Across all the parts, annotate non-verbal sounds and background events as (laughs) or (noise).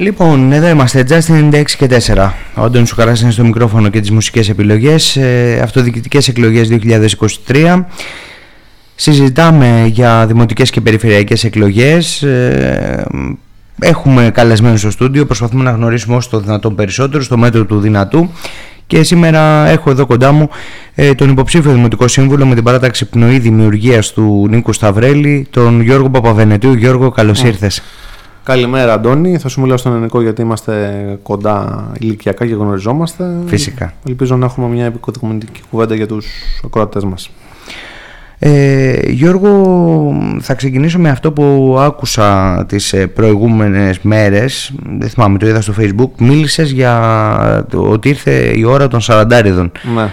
Λοιπόν, εδώ είμαστε, Justin 96 και 4. Ο Άντων Σουκαράς είναι στο μικρόφωνο και τις μουσικές επιλογές. Ε, αυτοδιοικητικές εκλογές 2023. Συζητάμε για δημοτικές και περιφερειακές εκλογές. Ε, έχουμε καλεσμένους στο στούντιο, προσπαθούμε να γνωρίσουμε όσο το δυνατόν περισσότερο, στο μέτρο του δυνατού. Και σήμερα έχω εδώ κοντά μου ε, τον υποψήφιο Δημοτικό Σύμβουλο με την παράταξη πνοή δημιουργίας του Νίκου Σταυρέλη, τον Γιώργο Παπαβενετίου. Γιώργο, καλώς mm. Ήρθες. Καλημέρα, Αντώνη. Θα σου μιλάω στον ελληνικό γιατί είμαστε κοντά ηλικιακά και γνωριζόμαστε. Φυσικά. Ελπίζω να έχουμε μια επικοδομητική κουβέντα για τους ακροατές μας. Ε, Γιώργο, θα ξεκινήσω με αυτό που άκουσα τις ε, προηγούμενες μέρες, δεν θυμάμαι, το είδα στο facebook, μίλησες για το ότι ήρθε η ώρα των σαραντάριδων. Ναι.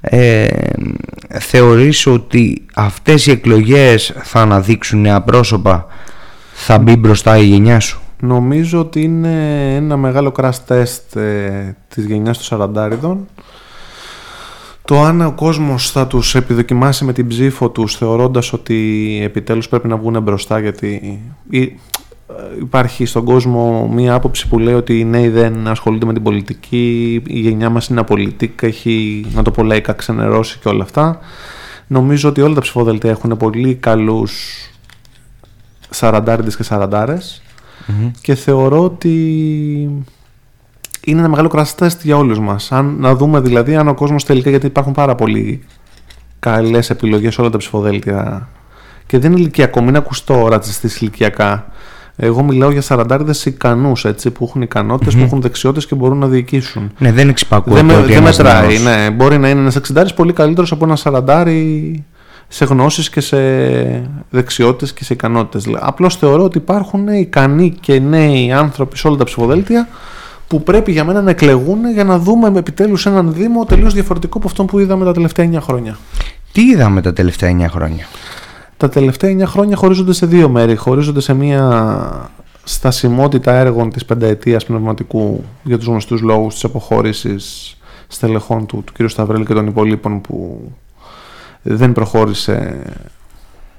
Ε, θεωρείς ότι αυτές οι εκλογές θα αναδείξουν νέα πρόσωπα, θα μπει μπροστά η γενιά σου. Νομίζω ότι είναι ένα μεγάλο crash test ε, της γενιάς των σαραντάριδων το αν ο κόσμος θα τους επιδοκιμάσει με την ψήφο τους θεωρώντας ότι επιτέλους πρέπει να βγουν μπροστά γιατί υπάρχει στον κόσμο μία άποψη που λέει ότι οι νέοι δεν ασχολούνται με την πολιτική, η γενιά μας είναι απολυτική, έχει να το πω λαϊκά ξενερώσει και όλα αυτά. Νομίζω ότι όλα τα ψηφοδελτία έχουν πολύ καλούς σαραντάριδες και σαραντάρες και θεωρώ ότι είναι ένα μεγάλο crash test για όλους μας. Αν, να δούμε δηλαδή αν ο κόσμος τελικά, γιατί υπάρχουν πάρα πολύ καλές επιλογές όλα τα ψηφοδέλτια και δεν είναι ηλικιακό, μην ακουστώ ρατσιστής ηλικιακά. Εγώ μιλάω για σαραντάριδες ικανούς που έχουν ικανότητες, που έχουν δεξιότητες και μπορούν να διοικήσουν. Ναι, δεν εξυπακούω. Δεν, δεν μετράει. Ναι. Μπορεί να είναι ένας εξιντάρι πολύ καλύτερος από ένα σαραντάρι σε γνώσεις και σε δεξιότητες και σε ικανότητες. Απλώς θεωρώ ότι υπάρχουν ικανοί και νέοι άνθρωποι σε όλα τα ψηφοδέλτια που πρέπει για μένα να εκλεγούν για να δούμε επιτέλους έναν Δήμο τελείως διαφορετικό από αυτό που είδαμε τα τελευταία 9 χρόνια. Τι είδαμε τα τελευταία 9 χρόνια; Τα τελευταία 9 χρόνια χωρίζονται σε δύο μέρη. Χωρίζονται σε μία στασιμότητα έργων της πενταετίας πνευματικού για τους γνωστούς λόγους της αποχώρησης στελεχών του, του κ. Σταυρέλη και των υπολείπων που δεν προχώρησε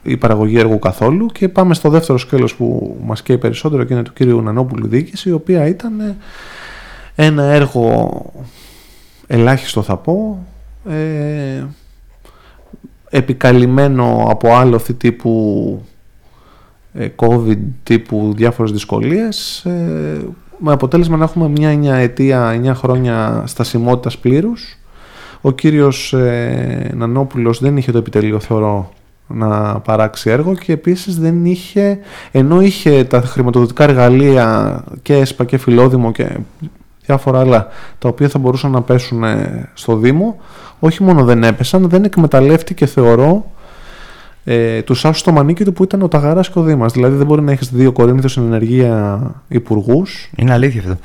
η παραγωγή έργου καθόλου και πάμε στο δεύτερο σκέλος που μας καίει περισσότερο και είναι του κ. Νανόπουλου Δίκηση η οποία ήταν ένα έργο ελάχιστο θα πω ε, επικαλυμμένο από άλοθη τύπου ε, COVID τύπου διάφορες δυσκολίες ε, με αποτέλεσμα να έχουμε μια 9 ετία, 9 χρόνια στασιμότητας πλήρους ο κύριος ε, Νανόπουλος δεν είχε το επιτελείο θεωρώ να παράξει έργο και επίσης δεν είχε, ενώ είχε τα χρηματοδοτικά εργαλεία και ΕΣΠΑ και Φιλόδημο και διάφορα άλλα τα οποία θα μπορούσαν να πέσουν ε, στο Δήμο, όχι μόνο δεν έπεσαν, δεν εκμεταλλεύτηκε θεωρώ ε, του άσου στο μανίκι του που ήταν ο Ταγαράς και ο Δήμας. Δηλαδή δεν μπορεί να έχεις δύο Κορίνθιους στην ενεργεία υπουργούς. Είναι αλήθεια αυτό.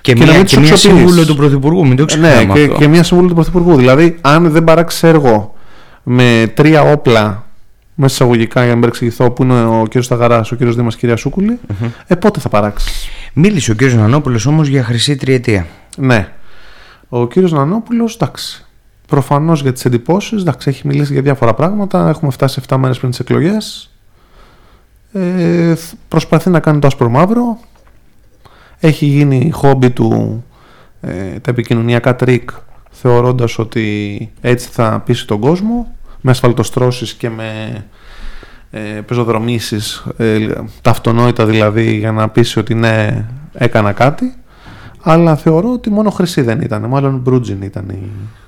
Και, και μια, και μια σύμβουλο του Πρωθυπουργού, μην το ξεχνάμε. Ναι, και, και μια σύμβουλο του Πρωθυπουργού. Δηλαδή, αν δεν παράξει έργο με τρία όπλα μέσα εισαγωγικά για να μην εξηγηθώ που είναι ο κύριος Ταγαράς, ο κύριος Δήμας, κυρία Σούκουλη, mm-hmm. ε, πότε θα παράξεις; Μίλησε ο κύριος Νανόπουλος όμως για χρυσή τριετία. Ναι. Ο κύριος Νανόπουλος, εντάξει. Προφανώς για τις εντυπώσεις, εντάξει, έχει μιλήσει για διάφορα πράγματα. Έχουμε φτάσει 7 μέρες πριν τις εκλογές. Ε, προσπαθεί να κάνει το άσπρο μαύρο. Έχει γίνει χόμπι του ε, τα επικοινωνιακά τρικ θεωρώντας ότι έτσι θα πείσει τον κόσμο με ασφαλτοστρώσεις και με ε, πεζοδρομήσεις, ε, τα αυτονόητα δηλαδή για να πείσει ότι ναι έκανα κάτι αλλά θεωρώ ότι μόνο χρυσή δεν ήταν, μάλλον μπρούτζιν ήταν η, η θητεία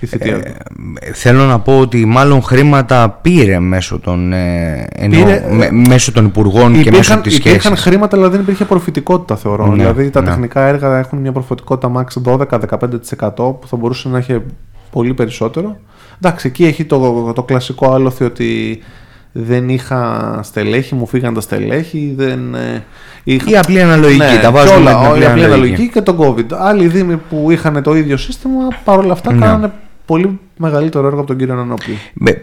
ε, Θέλω να πω ότι μάλλον χρήματα πήρε μέσω των, ε, πήρε, με, μέσω των υπουργών υπήρχαν, και μέσω της σχέσης. Υπήρχαν χρήματα αλλά δεν υπήρχε προφητικότητα θεωρώ. Ναι, δηλαδή τα ναι. τεχνικά έργα έχουν μια προφητικότητα max 12-15% που θα μπορούσε να έχει πολύ περισσότερο. Εντάξει, εκεί έχει το, το κλασικό άλοθη ότι δεν είχα στελέχη, μου φύγαν τα στελέχη, δεν... Ε, είχα... Η απλή αναλογική, ναι, τα βάζουμε όλα, την απλή, απλή αναλογική. και το COVID. Άλλοι δήμοι που είχαν το ίδιο σύστημα, παρόλα αυτά ναι. κάνανε πολύ μεγαλύτερο έργο από τον κύριο Νανόπουλο.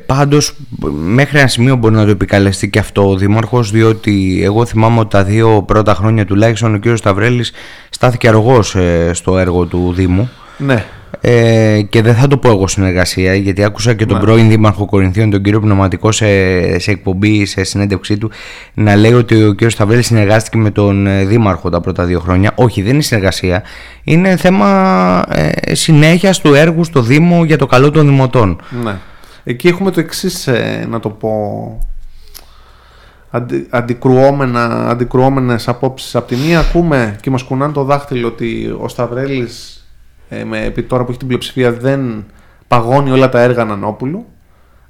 Πάντως, μέχρι ένα σημείο μπορεί να το επικαλεστεί και αυτό ο Δήμαρχο, διότι εγώ θυμάμαι ότι τα δύο πρώτα χρόνια τουλάχιστον ο κύριος Σταυρέλης στάθηκε αργός ε, στο έργο του Δήμου. Ναι. Ε, και δεν θα το πω εγώ συνεργασία γιατί άκουσα και τον ναι. πρώην Δήμαρχο Κορινθίων τον κύριο Πνευματικό σε, σε εκπομπή, σε συνέντευξή του να λέει ότι ο κύριος Σταυρέλης συνεργάστηκε με τον ε, Δήμαρχο τα πρώτα δύο χρόνια. Όχι, δεν είναι συνεργασία. Είναι θέμα ε, συνέχεια του έργου στο Δήμο για το καλό των δημοτών. Ναι. Εκεί έχουμε το εξής, ε, να το πω, αντι, αντικρουόμενα, αντικρουόμενες απόψεις. Απ' τη μία ακούμε και μας κουνάνε το δάχτυλο ότι ο Σταυρέλης ε, με, επί τώρα που έχει την πλειοψηφία δεν παγώνει όλα τα έργα Νανόπουλου.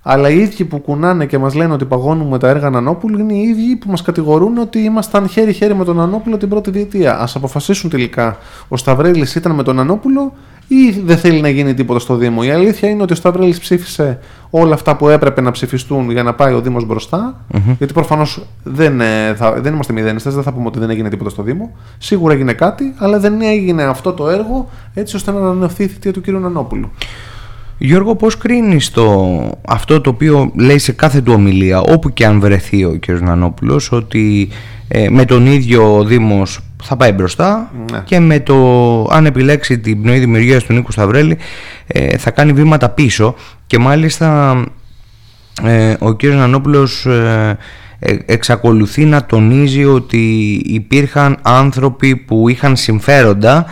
Αλλά οι ίδιοι που κουνάνε και μας λένε ότι παγώνουμε τα έργα Νανόπουλου είναι οι ίδιοι που μας κατηγορούν ότι ήμασταν χέρι-χέρι με τον Νανόπουλο την πρώτη διετία. Α αποφασίσουν τελικά ο Σταυρέλης ήταν με τον Νανόπουλο ή δεν θέλει να γίνει τίποτα στο Δήμο. Η αλήθεια είναι ότι ο Σταυρέλης ψήφισε όλα αυτά που έπρεπε να ψηφιστούν για να πάει ο Δήμος Γιατί προφανώς δεν, ε, δεν είμαστε μηδενιστές, δεν θα πούμε ότι δεν έγινε τίποτα στο Δήμο. Σίγουρα έγινε κάτι, αλλά δεν έγινε αυτό το έργο έτσι ώστε να ανανεωθεί η θητεία του κ. Νανόπουλου. Γιώργο, πώς κρίνεις το, αυτό το οποίο λέει σε κάθε του ομιλία, όπου και αν βρεθεί ο κ. Νανόπουλος, ότι ε, με τον ίδιο ο Δήμος θα πάει μπροστά ναι. και με το αν επιλέξει την πνοή δημιουργία του Νίκου Σταυρέλη ε, θα κάνει βήματα πίσω και μάλιστα ε, ο κ. Νανόπουλος ε, εξακολουθεί να τονίζει ότι υπήρχαν άνθρωποι που είχαν συμφέροντα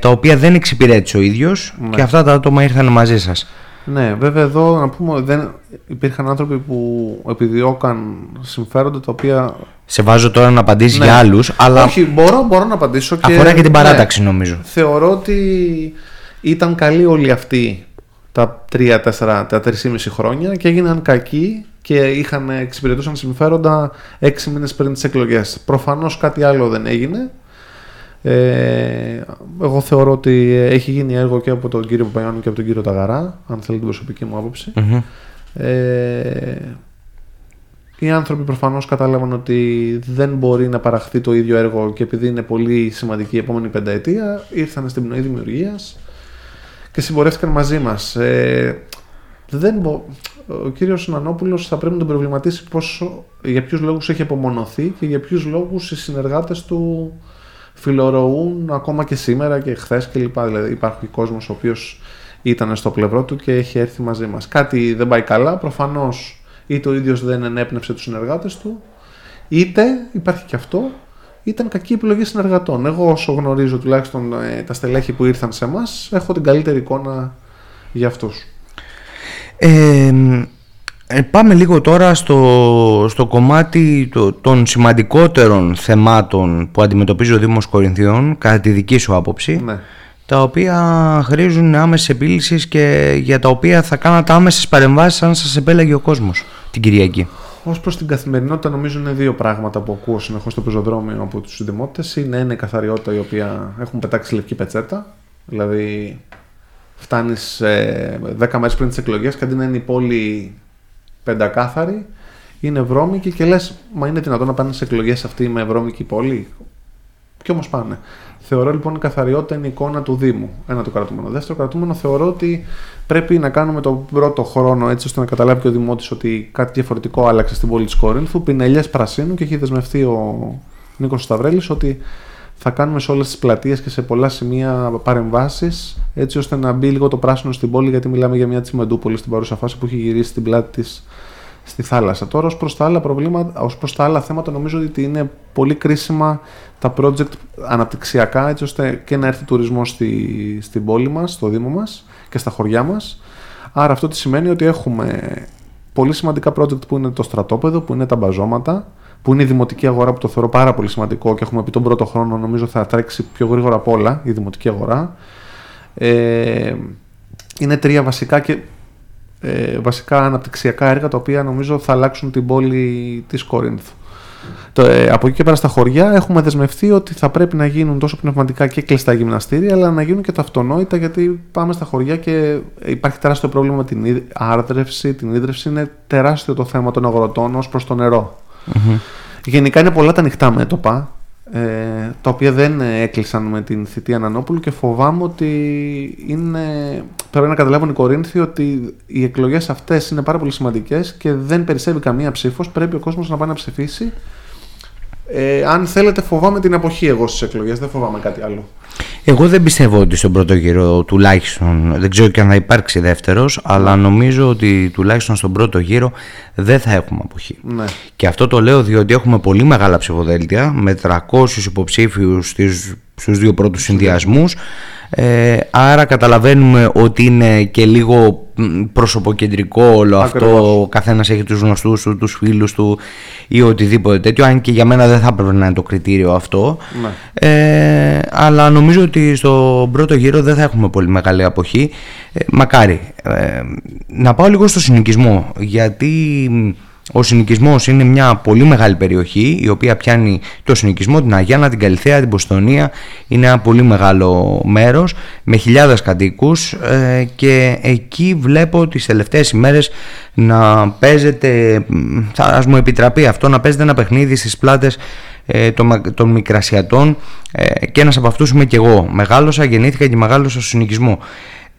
τα οποία δεν εξυπηρέτησε ο ίδιος ναι. και αυτά τα άτομα ήρθαν μαζί σας. Ναι, βέβαια εδώ να πούμε δεν υπήρχαν άνθρωποι που επιδιώκαν συμφέροντα τα οποία. Σε βάζω τώρα να απαντήσει ναι. για άλλους, αλλά. Όχι, μπορώ, μπορώ να απαντήσω. Και... Αφορά και την παράταξη, ναι, νομίζω. Θεωρώ ότι ήταν καλοί όλοι αυτοί τα 3-4, τα 3,5 χρόνια και έγιναν κακοί και είχαν, εξυπηρετούσαν συμφέροντα 6 μήνες πριν τις εκλογές. Προφανώς κάτι άλλο δεν έγινε ε, εγώ θεωρώ ότι έχει γίνει έργο και από τον κύριο Παπαγιάννου και από τον κύριο Ταγαρά, αν θέλει την προσωπική μου αποψη Ε, οι άνθρωποι προφανώς κατάλαβαν ότι δεν μπορεί να παραχθεί το ίδιο έργο και επειδή είναι πολύ σημαντική η επόμενη πενταετία, ήρθαν στην πνοή δημιουργίας και συμπορεύτηκαν μαζί μας. Ε, δεν μπο... Ο κύριος Νανόπουλος θα πρέπει να τον προβληματίσει πόσο, για ποιους λόγους έχει απομονωθεί και για ποιους λόγους οι συνεργάτες του φιλορωούν ακόμα και σήμερα και χθες κλπ. Δηλαδή υπάρχει κόσμος ο οποίος ήταν στο πλευρό του και έχει έρθει μαζί μας. Κάτι δεν πάει καλά, προφανώς είτε ο ίδιος δεν ενέπνευσε τους συνεργάτες του, είτε υπάρχει και αυτό, ήταν κακή επιλογή συνεργατών. Εγώ όσο γνωρίζω τουλάχιστον ε, τα στελέχη που ήρθαν σε εμάς, έχω την καλύτερη εικόνα για αυτούς. Ε, ε, πάμε λίγο τώρα στο, στο κομμάτι των σημαντικότερων θεμάτων που αντιμετωπίζει ο Δήμος Κορινθιών κατά τη δική σου άποψη ναι. τα οποία χρήζουν άμεσης επίλυσης και για τα οποία θα κάνατε άμεσες παρεμβάσεις αν σας επέλεγε ο κόσμος την Κυριακή. Ω προς την καθημερινότητα, νομίζω είναι δύο πράγματα που ακούω συνεχώς στο πεζοδρόμιο από τους δημότε. Είναι ένα η καθαριότητα η οποία έχουν πετάξει λευκή πετσέτα. Δηλαδή, φτάνεις 10 μέρες πριν τις εκλογές και αντί να είναι η πόλη πεντακάθαρη, είναι βρώμικη και λες, μα είναι δυνατόν να πάνε σε εκλογές αυτή με βρώμικη πόλη; Και όμως πάνε. Θεωρώ λοιπόν η καθαριότητα είναι η εικόνα του Δήμου. Ένα το κρατούμενο. Δεύτερο κρατούμενο θεωρώ ότι πρέπει να κάνουμε τον πρώτο χρόνο έτσι ώστε να καταλάβει και ο Δημότης ότι κάτι διαφορετικό άλλαξε στην πόλη της Κορίνθου. Πινελιές πρασίνου και έχει δεσμευτεί ο Νίκος Σταυρέλης ότι θα κάνουμε σε όλες τις πλατείες και σε πολλά σημεία παρεμβάσεις έτσι ώστε να μπει λίγο το πράσινο στην πόλη γιατί μιλάμε για μια τσιμεντούπολη στην παρούσα φάση που έχει γυρίσει την πλάτη της στη θάλασσα. Τώρα ως προς τα άλλα προβλήματα, ως προς τα άλλα θέματα νομίζω ότι είναι πολύ κρίσιμα τα project αναπτυξιακά έτσι ώστε και να έρθει τουρισμός στη, στην πόλη μας, στο Δήμο μας και στα χωριά μας. Άρα αυτό τι σημαίνει ότι έχουμε πολύ σημαντικά project που είναι το στρατόπεδο, που είναι τα μπαζώματα, που είναι η δημοτική αγορά που το θεωρώ πάρα πολύ σημαντικό και έχουμε πει τον πρώτο χρόνο νομίζω θα τρέξει πιο γρήγορα από όλα η δημοτική αγορά. Ε, είναι τρία βασικά και ε, βασικά αναπτυξιακά έργα τα οποία νομίζω θα αλλάξουν την πόλη της Κορίνθου. Το, ε, από εκεί και πέρα στα χωριά έχουμε δεσμευτεί ότι θα πρέπει να γίνουν τόσο πνευματικά και κλειστά γυμναστήρια, αλλά να γίνουν και τα αυτονόητα, γιατί πάμε στα χωριά και υπάρχει τεράστιο πρόβλημα με την άρδρευση, την ίδρυυση. Είναι τεράστιο το θέμα των αγροτών ως προς το νερο Γενικά είναι πολλά τα ανοιχτά μέτωπα, ε, τα οποία δεν έκλεισαν με την θητεία Νανόπουλου και φοβάμαι ότι είναι, πρέπει να καταλάβουν οι Κορίνθοι ότι οι εκλογές αυτές είναι πάρα πολύ σημαντικές και δεν περισσεύει καμία ψήφος, πρέπει ο κόσμος να πάει να ψηφίσει. Ε, αν θέλετε φοβάμαι την εποχή εγώ στις εκλογές, δεν φοβάμαι κάτι άλλο. Εγώ δεν πιστεύω ότι στον πρώτο γύρο τουλάχιστον, δεν ξέρω και αν θα υπάρξει δεύτερος, αλλά νομίζω ότι τουλάχιστον στον πρώτο γύρο δεν θα έχουμε αποχή. Ναι. Και αυτό το λέω διότι έχουμε πολύ μεγάλα ψηφοδέλτια με 300 υποψήφιους στους δύο πρώτους συνδυασμούς ε, άρα καταλαβαίνουμε ότι είναι και λίγο προσωποκεντρικό όλο αυτό. Ο καθένας έχει τους γνωστούς του, τους φίλους του ή οτιδήποτε τέτοιο αν και για μένα δεν θα έπρεπε να είναι το κριτήριο αυτό. Ναι. ε, αλλά νομίζω ότι στο πρώτο γύρο δεν θα έχουμε πολύ μεγάλη αποχή. Ε, μακάρι. Ε, να πάω λίγο στο συνοικισμό γιατί ο συνοικισμός είναι μια πολύ μεγάλη περιοχή η οποία πιάνει το συνοικισμό, την Αγιάννα, την Καλυθέα, την Ποστονία. Είναι ένα πολύ μεγάλο μέρος με χιλιάδες κατοίκους ε, και εκεί βλέπω τις τελευταίες ημέρες να παίζεται, θα ας μου επιτραπεί αυτό, να παίζεται ένα παιχνίδι στις πλάτες ε, των, Μικρασιατών ε, και ένας από αυτούς είμαι και εγώ. Μεγάλωσα, γεννήθηκα και μεγάλωσα στο συνοικισμό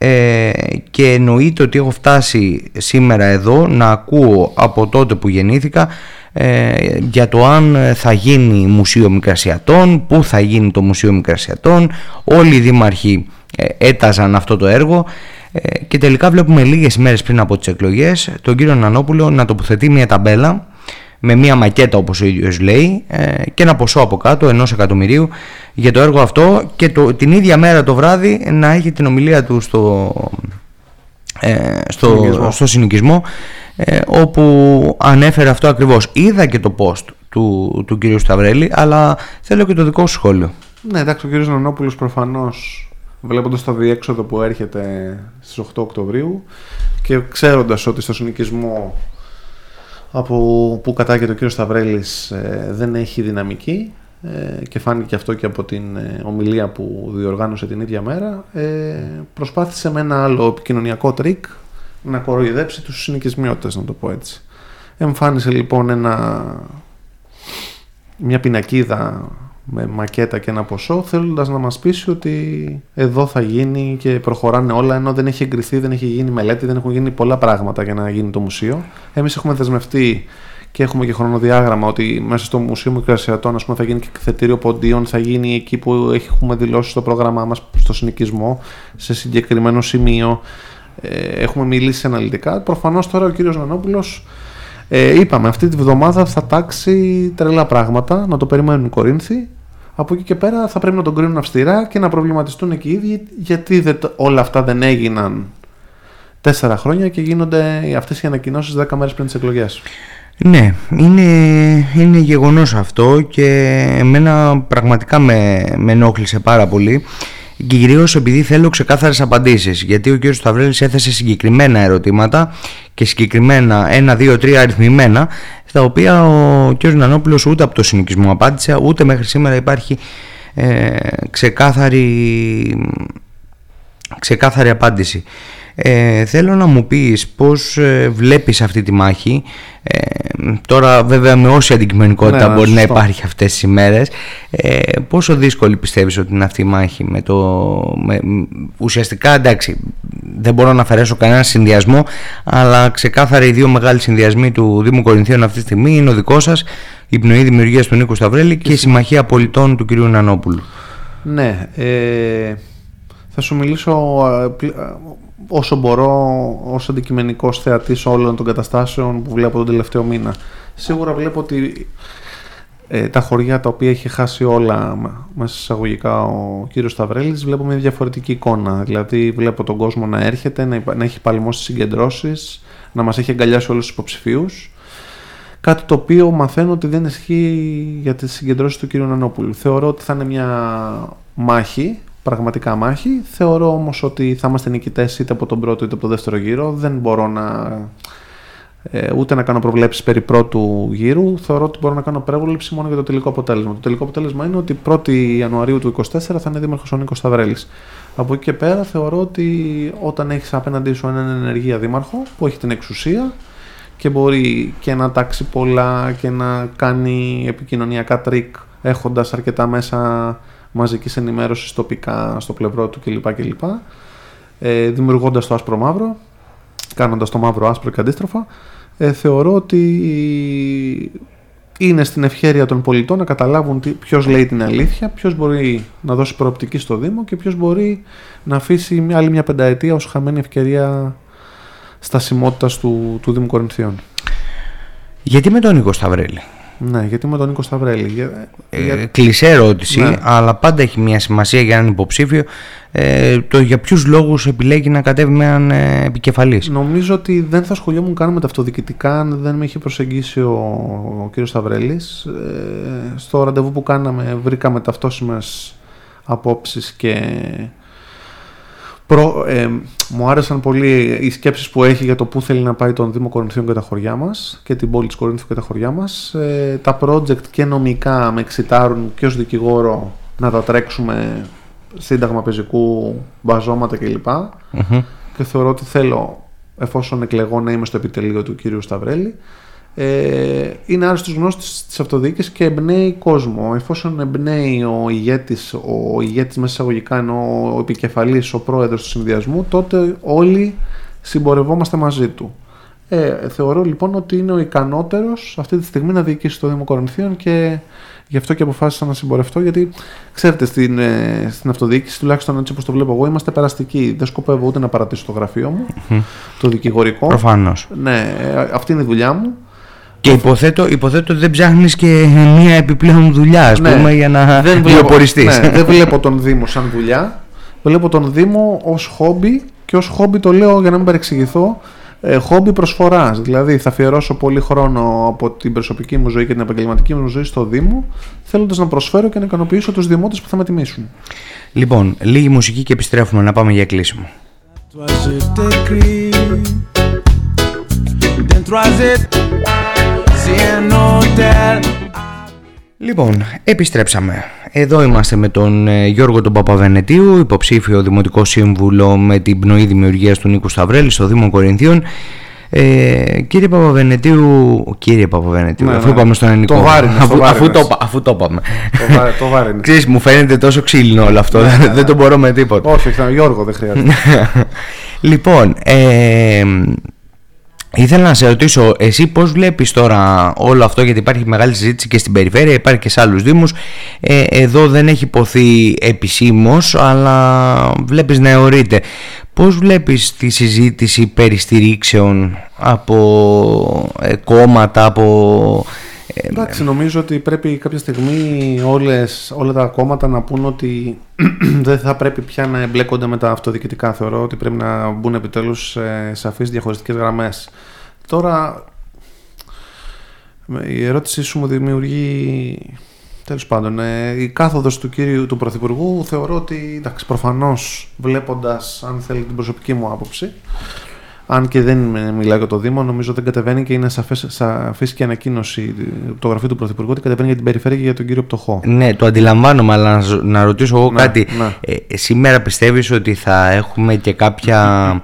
ε, και εννοείται ότι έχω φτάσει σήμερα εδώ να ακούω από τότε που γεννήθηκα ε, για το αν θα γίνει Μουσείο Μικρασιατών, πού θα γίνει το Μουσείο Μικρασιατών, όλοι οι δήμαρχοι ε, έταζαν αυτό το έργο. Ε, και τελικά βλέπουμε λίγες μέρες πριν από τις εκλογές τον κύριο Νανόπουλο να τοποθετεί μια ταμπέλα με μία μακέτα όπως ο ίδιος λέει ε, και ένα ποσό από κάτω ενός εκατομμυρίου για το έργο αυτό και το, την ίδια μέρα το βράδυ να έχει την ομιλία του στο, ε, στο, συνοικισμό. στο συνοικισμό ε, όπου ανέφερε αυτό ακριβώς. Είδα και το post του, του κ. Σταυρέλη αλλά θέλω και το δικό σου σχόλιο. Ναι εντάξει ο κ. Νανόπουλος προφανώς βλέποντας το διέξοδο που έρχεται στις 8 Οκτωβρίου και ξέροντας ότι στο συνοικισμό από που κατάγεται ο κύριος Σταυρέλης ε, δεν έχει δυναμική ε, και φάνηκε αυτό και από την ε, ομιλία που διοργάνωσε την ίδια μέρα προσπάθησε με ένα άλλο επικοινωνιακό τρικ να κοροϊδέψει τους συνοικισμιώτες να το πω έτσι. Εμφάνισε λοιπόν ένα, μια πινακίδα με μακέτα και ένα ποσό θέλοντας να μας πείσει ότι εδώ θα γίνει και προχωράνε όλα ενώ δεν έχει εγκριθεί, δεν έχει γίνει μελέτη, δεν έχουν γίνει πολλά πράγματα για να γίνει το μουσείο. Εμείς έχουμε δεσμευτεί και έχουμε και χρονοδιάγραμμα ότι μέσα στο Μουσείο Μικρασιατών ας πούμε, θα γίνει και εκθετήριο ποντίων, θα γίνει εκεί που έχουμε δηλώσει στο πρόγραμμά μας στο συνοικισμό, σε συγκεκριμένο σημείο. Ε, έχουμε μιλήσει αναλυτικά. Προφανώς τώρα ο κύριος Νανόπουλος ε, είπαμε αυτή τη βδομάδα θα τάξει τρελά πράγματα, να το περιμένουν οι Κορίνθοι από εκεί και πέρα θα πρέπει να τον κρίνουν αυστηρά και να προβληματιστούν και οι ίδιοι γιατί δεν, όλα αυτά δεν έγιναν τέσσερα χρόνια και γίνονται αυτές οι ανακοινώσεις δέκα μέρες πριν τις εκλογές. Ναι, είναι, είναι γεγονός αυτό και εμένα πραγματικά με, με ενόχλησε πάρα πολύ και κυρίως επειδή θέλω ξεκάθαρες απαντήσεις. Γιατί ο κ. Σταυρέλης έθεσε συγκεκριμένα ερωτήματα και συγκεκριμένα ένα, δύο, τρία αριθμημένα, στα οποία ο κ. Νανόπουλος ούτε από το συνοικισμό απάντησε, ούτε μέχρι σήμερα υπάρχει ε, ξεκάθαρη, ξεκάθαρη απάντηση. Ε, θέλω να μου πεις πώς ε, βλέπεις αυτή τη μάχη. Ε, τώρα βέβαια με όση αντικειμενικότητα ναι, μπορεί να υπάρχει αυτές τις ημέρες ε, πόσο δύσκολη πιστεύεις ότι είναι αυτή η μάχη με το, με, ουσιαστικά εντάξει δεν μπορώ να αφαιρέσω κανένα συνδυασμό αλλά ξεκάθαρα οι δύο μεγάλοι συνδυασμοί του Δήμου Κορινθίων αυτή τη στιγμή είναι ο δικός σας η πνοή δημιουργίας του Νίκου Σταυρέλη και, και η Συμμαχία Πολιτών του κ. Νανόπουλου. Ναι, ε, θα σου μιλήσω όσο μπορώ ως αντικειμενικός θεατής όλων των καταστάσεων που βλέπω τον τελευταίο μήνα. Σίγουρα βλέπω ότι ε, τα χωριά τα οποία έχει χάσει όλα μέσα εισαγωγικά ο κύριος Σταυρέλης βλέπω μια διαφορετική εικόνα. Δηλαδή βλέπω τον κόσμο να έρχεται, να, να έχει παλμώσει συγκεντρώσεις, να μας έχει αγκαλιάσει όλους τους υποψηφίους. Κάτι το οποίο μαθαίνω ότι δεν ισχύει για τις συγκεντρώσεις του κύριου Νανόπουλου. Θεωρώ ότι θα είναι μια μάχη πραγματικά μάχη. Θεωρώ όμως ότι θα είμαστε νικητές είτε από τον πρώτο είτε από τον δεύτερο γύρο. Δεν μπορώ να ε, ούτε να κάνω προβλέψεις περί πρώτου γύρου. Θεωρώ ότι μπορώ να κάνω πρόβλεψη μόνο για το τελικό αποτέλεσμα. Το τελικό αποτέλεσμα είναι ότι 1η Ιανουαρίου του 2024 θα είναι δήμαρχος ο Νίκος Σταυρέλης. Από εκεί και πέρα θεωρώ ότι όταν έχεις απέναντί σου έναν ενεργεία δήμαρχο που έχει την εξουσία και μπορεί και να τάξει πολλά και να κάνει επικοινωνιακά τρικ έχοντας αρκετά μέσα μαζικής ενημέρωσης τοπικά στο πλευρό του κλπ. κλπ ε, δημιουργώντας το άσπρο μαύρο, κάνοντας το μαύρο άσπρο και αντίστροφα, ε, θεωρώ ότι είναι στην ευχέρεια των πολιτών να καταλάβουν ποιος λέει την αλήθεια, ποιος μπορεί να δώσει προοπτική στο Δήμο και ποιος μπορεί να αφήσει μια άλλη μια πενταετία ως χαμένη ευκαιρία στασιμότητας του, του Δήμου Κορινθίων. Γιατί με τον Νίκο Σταυρέλη; Ναι, γιατί με τον Νίκο Σταυρέλη. Ε, για... Κλεισέ ερώτηση, ναι. αλλά πάντα έχει μια σημασία για έναν υποψήφιο ε, το για ποιους λόγους επιλέγει να κατέβει με έναν ε, επικεφαλής. Νομίζω ότι δεν θα σχολιόμουν καν με τα αυτοδιοικητικά αν δεν με είχε προσεγγίσει ο, ο κ. Σταυρέλης. Ε, στο ραντεβού που κάναμε, βρήκαμε ταυτόσιμες απόψεις και Προ, ε, μου άρεσαν πολύ οι σκέψεις που έχει για το πού θέλει να πάει τον Δήμο Κορινθίων και τα χωριά μας και την πόλη της Κορινθίου και τα χωριά μας. Ε, τα project και νομικά με εξητάρουν και ως δικηγόρο να τα τρέξουμε σύνταγμα πεζικού, μπαζώματα κλπ. mm Και θεωρώ ότι θέλω, εφόσον εκλεγώ, να είμαι στο επιτελείο του κύριου Σταυρέλη ε, είναι άρρωστος γνώστης της αυτοδιοίκησης και εμπνέει κόσμο. Εφόσον εμπνέει ο ηγέτης, ο ηγέτης μέσα εισαγωγικά ενώ ο επικεφαλής, ο πρόεδρος του συνδυασμού, τότε όλοι συμπορευόμαστε μαζί του. Ε, θεωρώ λοιπόν ότι είναι ο ικανότερος αυτή τη στιγμή να διοικήσει το Δήμο Κορινθίων και γι' αυτό και αποφάσισα να συμπορευτώ γιατί ξέρετε στην, ε, στην αυτοδιοίκηση τουλάχιστον έτσι όπως το βλέπω εγώ είμαστε περαστικοί δεν σκοπεύω ούτε να παρατήσω το γραφείο μου το δικηγορικό Προφανώς. ναι, ε, αυτή είναι η δουλειά μου και υποθέτω, υποθέτω ότι δεν ψάχνεις και μία επιπλέον δουλειά, ας ναι, πούμε, για να βιοποριστείς. Ναι, δεν βλέπω τον Δήμο σαν δουλειά. Βλέπω τον Δήμο ως χόμπι και ως χόμπι το λέω για να μην παρεξηγηθώ. Ε, χόμπι προσφοράς. Δηλαδή, θα αφιερώσω πολύ χρόνο από την προσωπική μου ζωή και την επαγγελματική μου ζωή στο Δήμο, θέλοντας να προσφέρω και να ικανοποιήσω τους δημότες που θα με τιμήσουν. Λοιπόν, λίγη μουσική και επιστρέφουμε να πάμε για κλείσιμο. Λοιπόν, επιστρέψαμε. Εδώ είμαστε με τον ε, Γιώργο τον Παπαβενετίου, υποψήφιο Δημοτικό Σύμβουλο με την πνοή δημιουργίας του Νίκου Σταυρέλη στο Δήμο Κορινθίων. Ε, κύριε Παπαβενετίου, κύριε Παπαβενετίου, ναι, αφού ναι. πάμε στον ελληνικό. Το βάρινε, αφού, αφού, το, αφού το είπαμε. Το, βάρινε. (laughs) Ξέρεις, μου φαίνεται τόσο ξύλινο όλο αυτό, ναι, δεν, το μπορώ με τίποτα. Όχι, Γιώργο δεν χρειάζεται. (laughs) λοιπόν, ε, Ήθελα να σε ρωτήσω, εσύ πώς βλέπεις τώρα όλο αυτό, γιατί υπάρχει μεγάλη συζήτηση και στην περιφέρεια, υπάρχει και σε άλλους δήμους. Ε, εδώ δεν έχει υποθεί επισήμως, αλλά βλέπεις να αιωρείται. Πώς βλέπεις τη συζήτηση περί στηρίξεων από ε, κόμματα, από Εντάξει, νομίζω ότι πρέπει κάποια στιγμή όλες, όλα τα κόμματα να πούν ότι (clears throat) δεν θα πρέπει πια να εμπλέκονται με τα αυτοδιοικητικά. Θεωρώ ότι πρέπει να μπουν επιτέλους σε σαφείς διαχωριστικές γραμμές. Τώρα, η ερώτησή σου μου δημιουργεί... Τέλος πάντων, ε, η κάθοδος του κύριου του Πρωθυπουργού θεωρώ ότι, εντάξει, προφανώς βλέποντας, αν θέλει την προσωπική μου άποψη, αν και δεν μιλάει για το Δήμο, νομίζω δεν κατεβαίνει και είναι σαφής και ανακοίνωση το γραφείο του Πρωθυπουργού ότι κατεβαίνει για την περιφέρεια και για τον κύριο Πτωχό. Ναι, το αντιλαμβάνομαι, αλλά να, να ρωτήσω εγώ ναι, κάτι. Ναι. Ε, σήμερα πιστεύεις ότι θα έχουμε και κάποια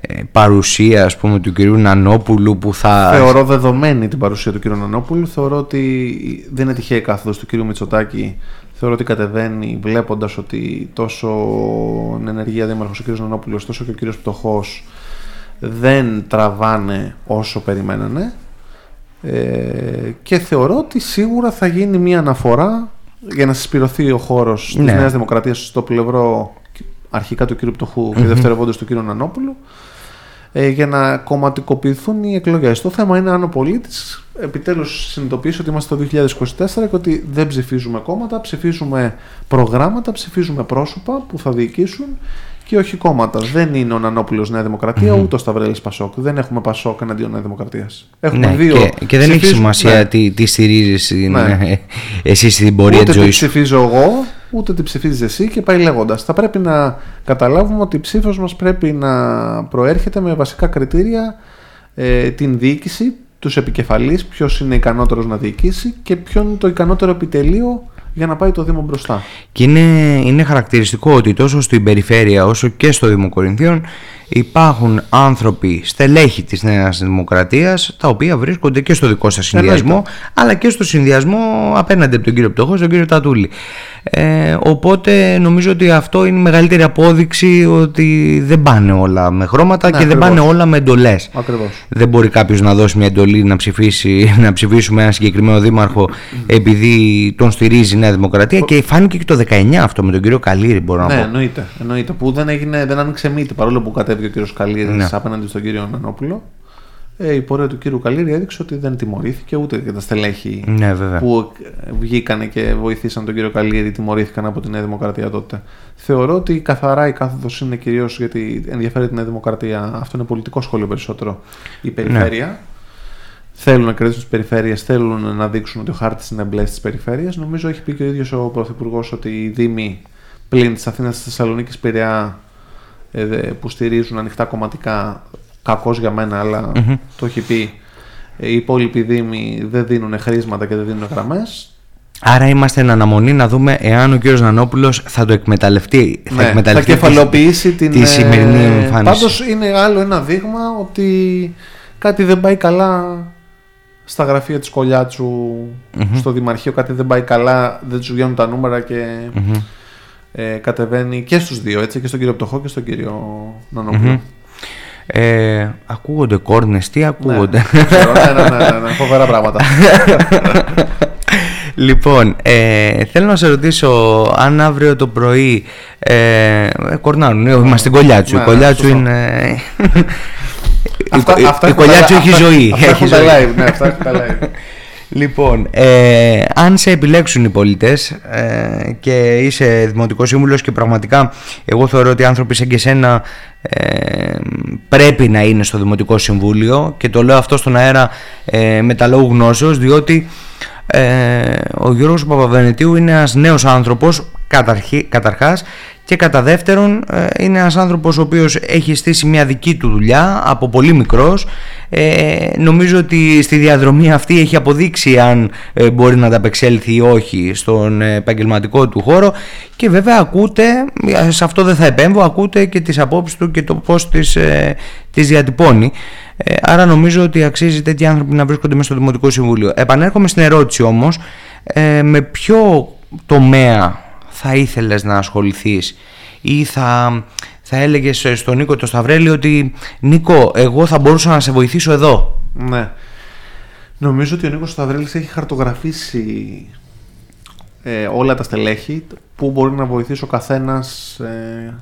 ε, παρουσία ας πούμε, του κυρίου Νανόπουλου που θα. Θεωρώ δεδομένη την παρουσία του κύριου Νανόπουλου. Θεωρώ ότι δεν είναι τυχαία κάθοδος του κύριου Μητσοτάκη θεωρώ ότι κατεβαίνει βλέποντας ότι τόσο ενεργεία δήμαρχος ο κ. Νανόπουλος, τόσο και ο κ. Πτωχός δεν τραβάνε όσο περιμένανε ε, και θεωρώ ότι σίγουρα θα γίνει μια αναφορά για να συσπηρωθεί ο χώρος ναι. της Νέας Δημοκρατίας στο πλευρό αρχικά του κ. Πτωχού και δευτερευόντως του κ. Νανόπουλου ε, για να κομματικοποιηθούν οι εκλογές. Το θέμα είναι αν ο πολίτης επιτέλους συνειδητοποιήσει ότι είμαστε το 2024 και ότι δεν ψηφίζουμε κόμματα, ψηφίζουμε προγράμματα, ψηφίζουμε πρόσωπα που θα διοικήσουν και όχι κόμματα. Δεν είναι ο Νανόπουλος Νέα Δημοκρατία, mm-hmm. ούτε ο Σταυρέλης Πασόκ. Δεν έχουμε Πασόκ εναντίον Νέα Δημοκρατίας. Έχουμε ναι, δύο. Και, και δεν έχει σημασία ναι. τι, τι στηρίζεις ναι. (laughs) εσύ στην πορεία της ζωής σου. Ούτε τι ψηφίζω εγώ, ούτε τι ψηφίζεις εσύ και πάει λέγοντας. Θα πρέπει να καταλάβουμε ότι η ψήφος μας πρέπει να προέρχεται με βασικά κριτήρια ε, την διοίκηση, τους επικεφαλείς, ποιος είναι ικανότερος να διοικήσει και ποιο είναι το ικανότερο επιτελείο για να πάει το Δήμο μπροστά. Και είναι, είναι χαρακτηριστικό ότι τόσο στην περιφέρεια όσο και στο Δήμο Κορινθίων υπάρχουν άνθρωποι στελέχη της Νέας Δημοκρατίας τα οποία βρίσκονται και στο δικό σας συνδυασμό αλλά και στο συνδυασμό απέναντι από τον κύριο Πτωχός στον κύριο Τατούλη. Ε, οπότε νομίζω ότι αυτό είναι η μεγαλύτερη απόδειξη ότι δεν πάνε όλα με χρώματα Ναι, και δεν ακριβώς. πάνε όλα με εντολές. Ακριβώς. Δεν μπορεί κάποιος να δώσει μια εντολή να, ψηφίσει, να ψηφίσουμε ένα συγκεκριμένο δήμαρχο επειδή τον στηρίζει η Νέα Δημοκρατία και φάνηκε και το 19 αυτό με τον κύριο Καλύρη, μπορώ Ναι, να πω. εννοείται, εννοείται. Που δεν, έγινε, δεν άνοιξε μύτη παρόλο που κατέβηκε ο κύριος Καλύρης Ναι. απέναντι στον κύριο Νανόπουλο. Ε, η πορεία του κύριου Καλύρη έδειξε ότι δεν τιμωρήθηκε ούτε και τα στελέχη Ναι, βέβαια. που βγήκαν και βοηθήσαν τον κύριο Καλύρη τιμωρήθηκαν από τη Νέα Δημοκρατία τότε. Θεωρώ ότι καθαρά η κάθοδος είναι κυρίως γιατί ενδιαφέρει τη Νέα Δημοκρατία. Αυτό είναι πολιτικό σχόλιο περισσότερο. Η περιφέρεια. Θέλουν να κερδίσουν τις περιφέρειες, θέλουν να δείξουν ότι ο χάρτης είναι μπλε στις περιφέρειες. Νομίζω έχει πει και ο ίδιος ο Πρωθυπουργός ότι οι Δήμοι πλην της Αθήνας, της Θεσσαλονίκης, Πειραιά ε, δε- που στηρίζουν ανοιχτά κομματικά, κακό για μένα, αλλά Μμμ. το έχει πει. ε, Οι υπόλοιποι Δήμοι δεν δίνουν χρήσματα και δεν δίνουν γραμμές. Άρα είμαστε εν αναμονή να δούμε εάν ο κύριος Νανόπουλος θα το εκμεταλλευτεί. Ναι, θα εκμεταλλευτεί κεφαλοποιήσει την. τη σημερινή ε, εμφάνιση. Πάντως είναι άλλο ένα δείγμα ότι κάτι δεν πάει καλά στα γραφεία της Κολιάτσου, στο Δημαρχείο, κάτι δεν πάει καλά, δεν τους βγαίνουν τα νούμερα και Μμμ. ε, κατεβαίνει και στους δύο, έτσι, και στον κύριο Πτωχό και στον κύριο Νανόπουλο. Ε, ακούγονται κόρνες, τι Ναι, ακούγονται; ξέρω, ναι, ναι, ναι, ναι, ναι, φοβερά πράγματα. (laughs) λοιπόν, ε, θέλω να σε ρωτήσω αν αύριο το πρωί ε, ε, κορνάρουν, ε, είμαστε στην κολλιάτσου. Ναι, η ναι, κολλιάτσου σωστό. είναι... Αυτά- η, αυτά η έχουν κολλιάτσου τα- έχει αυτά- ζωή. Αυτά έχει έχουν τα ζωή. live, ναι, αυτά έχουν τα live. Λοιπόν, ε, αν σε επιλέξουν οι πολίτες ε, και είσαι δημοτικός σύμβουλος και πραγματικά εγώ θεωρώ ότι άνθρωποι σαν και σένα ε, πρέπει να είναι στο Δημοτικό Συμβούλιο και το λέω αυτό στον αέρα ε, με τα λόγου γνώσεως διότι ε, ο Γιώργος Παπαβενετίου είναι ένας νέος άνθρωπος καταρχή, καταρχάς και κατά δεύτερον ε, είναι ένας άνθρωπος ο οποίος έχει στήσει μια δική του δουλειά από πολύ μικρός ε, νομίζω ότι στη διαδρομή αυτή έχει αποδείξει αν ε, μπορεί να ανταπεξέλθει ή όχι στον ε, επαγγελματικό του χώρο και βέβαια ακούτε, ε, σε αυτό δεν θα επέμβω, ακούτε και τις απόψεις του και το πώς τις, ε, τις διατυπώνει. Ε, άρα νομίζω ότι αξίζει τέτοιοι άνθρωποι να βρίσκονται μέσα στο Δημοτικό Συμβούλιο. Επανέρχομαι στην ερώτηση όμως, ε, με ποιο τομέα θα ήθελες να ασχοληθείς ή θα, θα έλεγες στον Νίκο το Σταυρέλη ότι Νίκο, εγώ θα μπορούσα να σε βοηθήσω εδώ. Ναι. Νομίζω ότι ο Νίκος Σταυρέλης έχει χαρτογραφήσει ε, όλα τα στελέχη που μπορεί να βοηθήσει ο καθένας ε,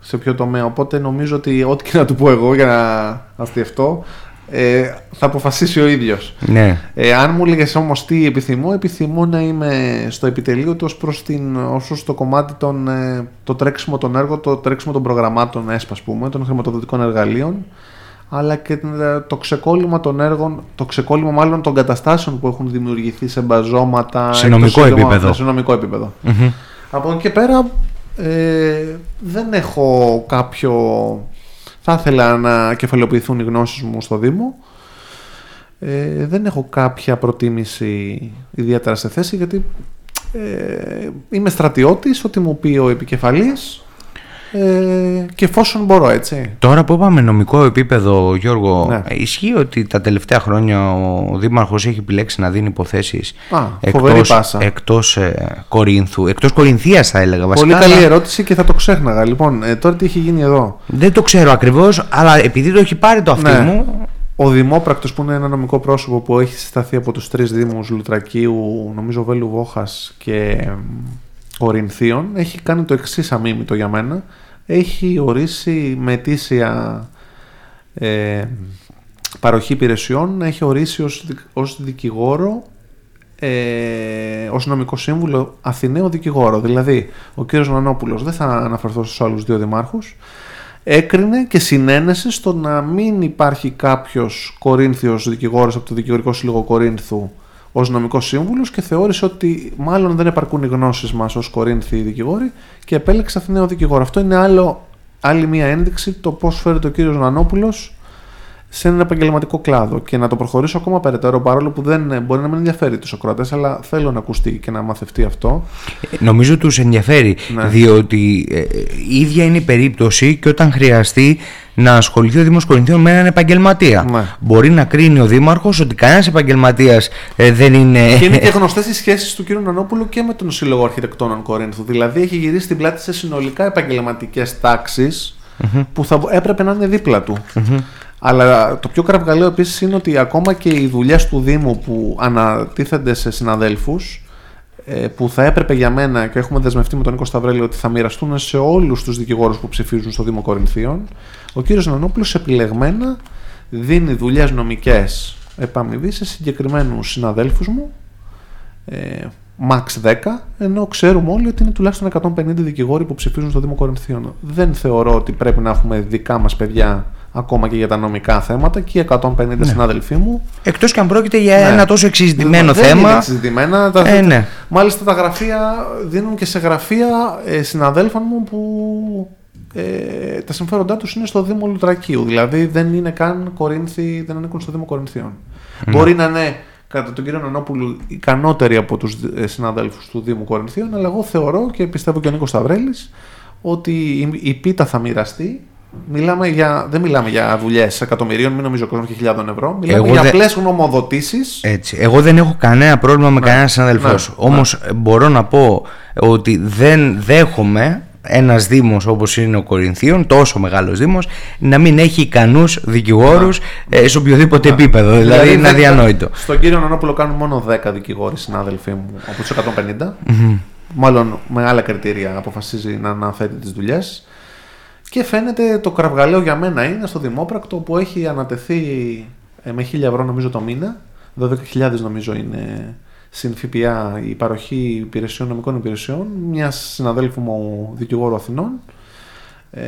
σε ποιο τομέα. Οπότε νομίζω ότι ό,τι και να του πω εγώ για να αστιευτώ ε, θα αποφασίσει ο ίδιος. Ναι. Ε, αν μου έλεγε όμως τι επιθυμώ, επιθυμώ να είμαι στο επιτελείο του ως προς, την, ως προς το κομμάτι των, ε, το τρέξιμο των έργων, το τρέξιμο των προγραμμάτων ΕΣΠ, ας πούμε, των χρηματοδοτικών εργαλείων, αλλά και ε, το ξεκόλλημα των έργων, το ξεκόλλημα μάλλον των καταστάσεων που έχουν δημιουργηθεί σε μπαζώματα. Σε εκτός νομικό σύντομα- επίπεδο. ναι, σε νομικό επίπεδο. Μμμ. Από εκεί και πέρα ε, δεν έχω κάποιο... Θα ήθελα να κεφαλαιοποιηθούν οι γνώσεις μου στο Δήμο. Ε, δεν έχω κάποια προτίμηση ιδιαίτερα σε θέση γιατί ε, είμαι στρατιώτης, ό,τι μου πει ο επικεφαλής ε, και εφόσον μπορώ έτσι. Τώρα που είπαμε νομικό επίπεδο, Γιώργο, Ναι. ε, ισχύει ότι τα τελευταία χρόνια ο Δήμαρχος έχει επιλέξει να δίνει υποθέσεις Α, φοβερή εκτός, πάσα. εκτός ε, Κορίνθου, εκτός Κορινθίας θα έλεγα βασικά. Πολύ καλή αλλά ερώτηση και θα το ξέχναγα. Λοιπόν, ε, τώρα τι έχει γίνει εδώ. Δεν το ξέρω ακριβώς, αλλά επειδή το έχει πάρει το αυτί Ναι. μου, Ο Δημόπρακτος που είναι ένα νομικό πρόσωπο που έχει συσταθεί από τους τρεις δήμους Λουτρακίου, νομίζω Βέλου Βόχας και εμ, Κορινθίων έχει κάνει το εξής αμήμητο για μένα. Έχει ορίσει με αιτήσια ε, παροχή υπηρεσιών, έχει ορίσει ως, δικ- ως δικηγόρο ε, ως νομικό σύμβουλο Αθηναίο δικηγόρο. Δηλαδή, ο κύριος Νανόπουλος, δεν θα αναφερθώ στους άλλους δύο δημάρχους, έκρινε και συνένεσε στο να μην υπάρχει κάποιος Κορίνθιος δικηγόρος από το Δικηγορικό Σύλλογο Κορίνθου ως νομικός σύμβουλος και θεώρησε ότι μάλλον δεν επαρκούν οι γνώσεις μας ως Κορίνθιοι δικηγόροι και επέλεξε Αθηναίο δικηγόρο. Αυτό είναι άλλο, άλλη μία ένδειξη το πώς φέρεται ο κύριος Νανόπουλος σε έναν επαγγελματικό κλάδο και να το προχωρήσω ακόμα περαιτέρω παρόλο που δεν μπορεί να μην ενδιαφέρει τους Σοκράτες, αλλά θέλω να ακουστεί και να μαθευτεί αυτό. Νομίζω τους ενδιαφέρει ναι. διότι ε, η ίδια είναι η περίπτωση και όταν χρειαστεί να ασχοληθεί ο Δήμος Κορινθίων με έναν επαγγελματία. Ναι. Μπορεί να κρίνει ο Δήμαρχος ότι κανένας επαγγελματίας ε, δεν είναι. Και είναι και γνωστές οι σχέσεις του κ. Νανόπουλου και με τον Σύλλογο Αρχιτεκτόνων Κορίνθου. Δηλαδή έχει γυρίσει την πλάτη σε συνολικά επαγγελματικές που θα έπρεπε να είναι δίπλα του. Αλλά το πιο κραυγαλαίο επίσης είναι ότι ακόμα και οι δουλειές του Δήμου που ανατίθενται σε συναδέλφους, ε, που θα έπρεπε για μένα και έχουμε δεσμευτεί με τον Νίκο Σταυρέλη ότι θα μοιραστούν σε όλους τους δικηγόρους που ψηφίζουν στο Δήμο Κορινθίων, ο κύριος Νανόπουλος επιλεγμένα δίνει δουλειές νομικές επαμοιβής σε συγκεκριμένους συναδέλφους μου. Ε, max 10, ενώ ξέρουμε όλοι ότι είναι τουλάχιστον 150 δικηγόροι που ψηφίζουν στο Δήμο Κορινθίων. Δεν θεωρώ ότι πρέπει να έχουμε δικά μας παιδιά ακόμα και για τα νομικά θέματα και οι 150 ναι. συνάδελφοί μου. Εκτός και αν πρόκειται για ναι. ένα τόσο εξειδικευμένο δεν θέμα. Είναι εξειδικευμένα. Τα... Ε, ναι. Μάλιστα τα γραφεία δίνουν και σε γραφεία ε, συναδέλφων μου που ε, τα συμφέροντά τους είναι στο Δήμο Λουτρακίου. Δηλαδή δεν είναι καν Κορίνθι, δεν ανήκουν στο Δήμο Κορινθίων. Ναι. Μπορεί να είναι κατά τον κύριο Νανόπουλου ικανότεροι από τους ε, συναδέλφους του Δήμου Κορινθίων, αλλά εγώ θεωρώ και πιστεύω και ο Νίκος Σταυρέλης ότι η πίτα θα μοιραστεί Μιλάμε για, δεν μιλάμε για δουλειές εκατομμυρίων, μην νομίζω κόσμος και χιλιάδων ευρώ. Μιλάμε για δε... απλές γνωμοδοτήσεις. Έτσι. Εγώ δεν έχω κανένα πρόβλημα με ναι. κανένας συναδελφός. Ναι. Όμως ναι. μπορώ να πω ότι δεν δέχομαι ένας Δήμος όπως είναι ο Κορινθίων, τόσο μεγάλος Δήμος, να μην έχει ικανούς δικηγόρους ε, σε οποιοδήποτε επίπεδο. Δηλαδή, δηλαδή είναι αδιανόητο. Στον κύριο Νανόπουλο κάνουν μόνο 10 δικηγόροι συνάδελφοί μου από τους 150. Μάλλον με άλλα κριτήρια αποφασίζει να αναθέτει τις δουλειές. Και φαίνεται το κραυγαλαίο για μένα είναι στο Δημόπρακτο που έχει ανατεθεί ε, με 1000 ευρώ νομίζω το μήνα. 12.000 νομίζω είναι συν ΦΠΑ η παροχή υπηρεσιών, νομικών υπηρεσιών μιας συναδέλφου μου δικηγόρου Αθηνών ε,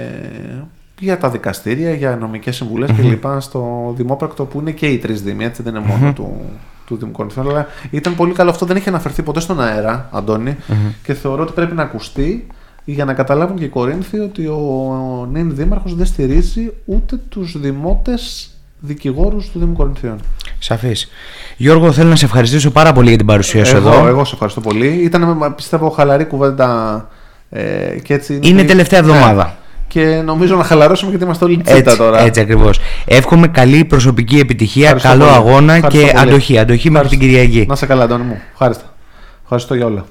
για τα δικαστήρια, για νομικές συμβουλές mm-hmm. κλπ. στο Δημόπρακτο που είναι και οι τρεις Δήμοι, έτσι δεν είναι μόνο του, του Δημικού Αλλά ήταν πολύ καλό αυτό, δεν έχει αναφερθεί ποτέ στον αέρα, Αντώνη, και θεωρώ ότι πρέπει να ακουστεί για να καταλάβουν και οι Κορίνθιοι ότι ο νυν δήμαρχος δεν στηρίζει ούτε τους δημότες δικηγόρους του Δήμου Κορινθίων. Σαφής. Γιώργο, θέλω να σε ευχαριστήσω πάρα πολύ για την παρουσία σου εδώ. Εγώ σε ευχαριστώ πολύ. Ήταν, πιστεύω, χαλαρή κουβέντα ε, και έτσι... Είναι τελευταία ναι. εβδομάδα. Και νομίζω να χαλαρώσουμε γιατί είμαστε όλοι τσίτα τώρα. Έτσι ακριβώς. Εύχομαι καλή προσωπική επιτυχία, καλό αγώνα και αντοχή. Αντοχή μέχρι την Κυριακή. Να σε καλά, Αντώνη μου. Ευχαριστώ. Ευχαριστώ για όλα.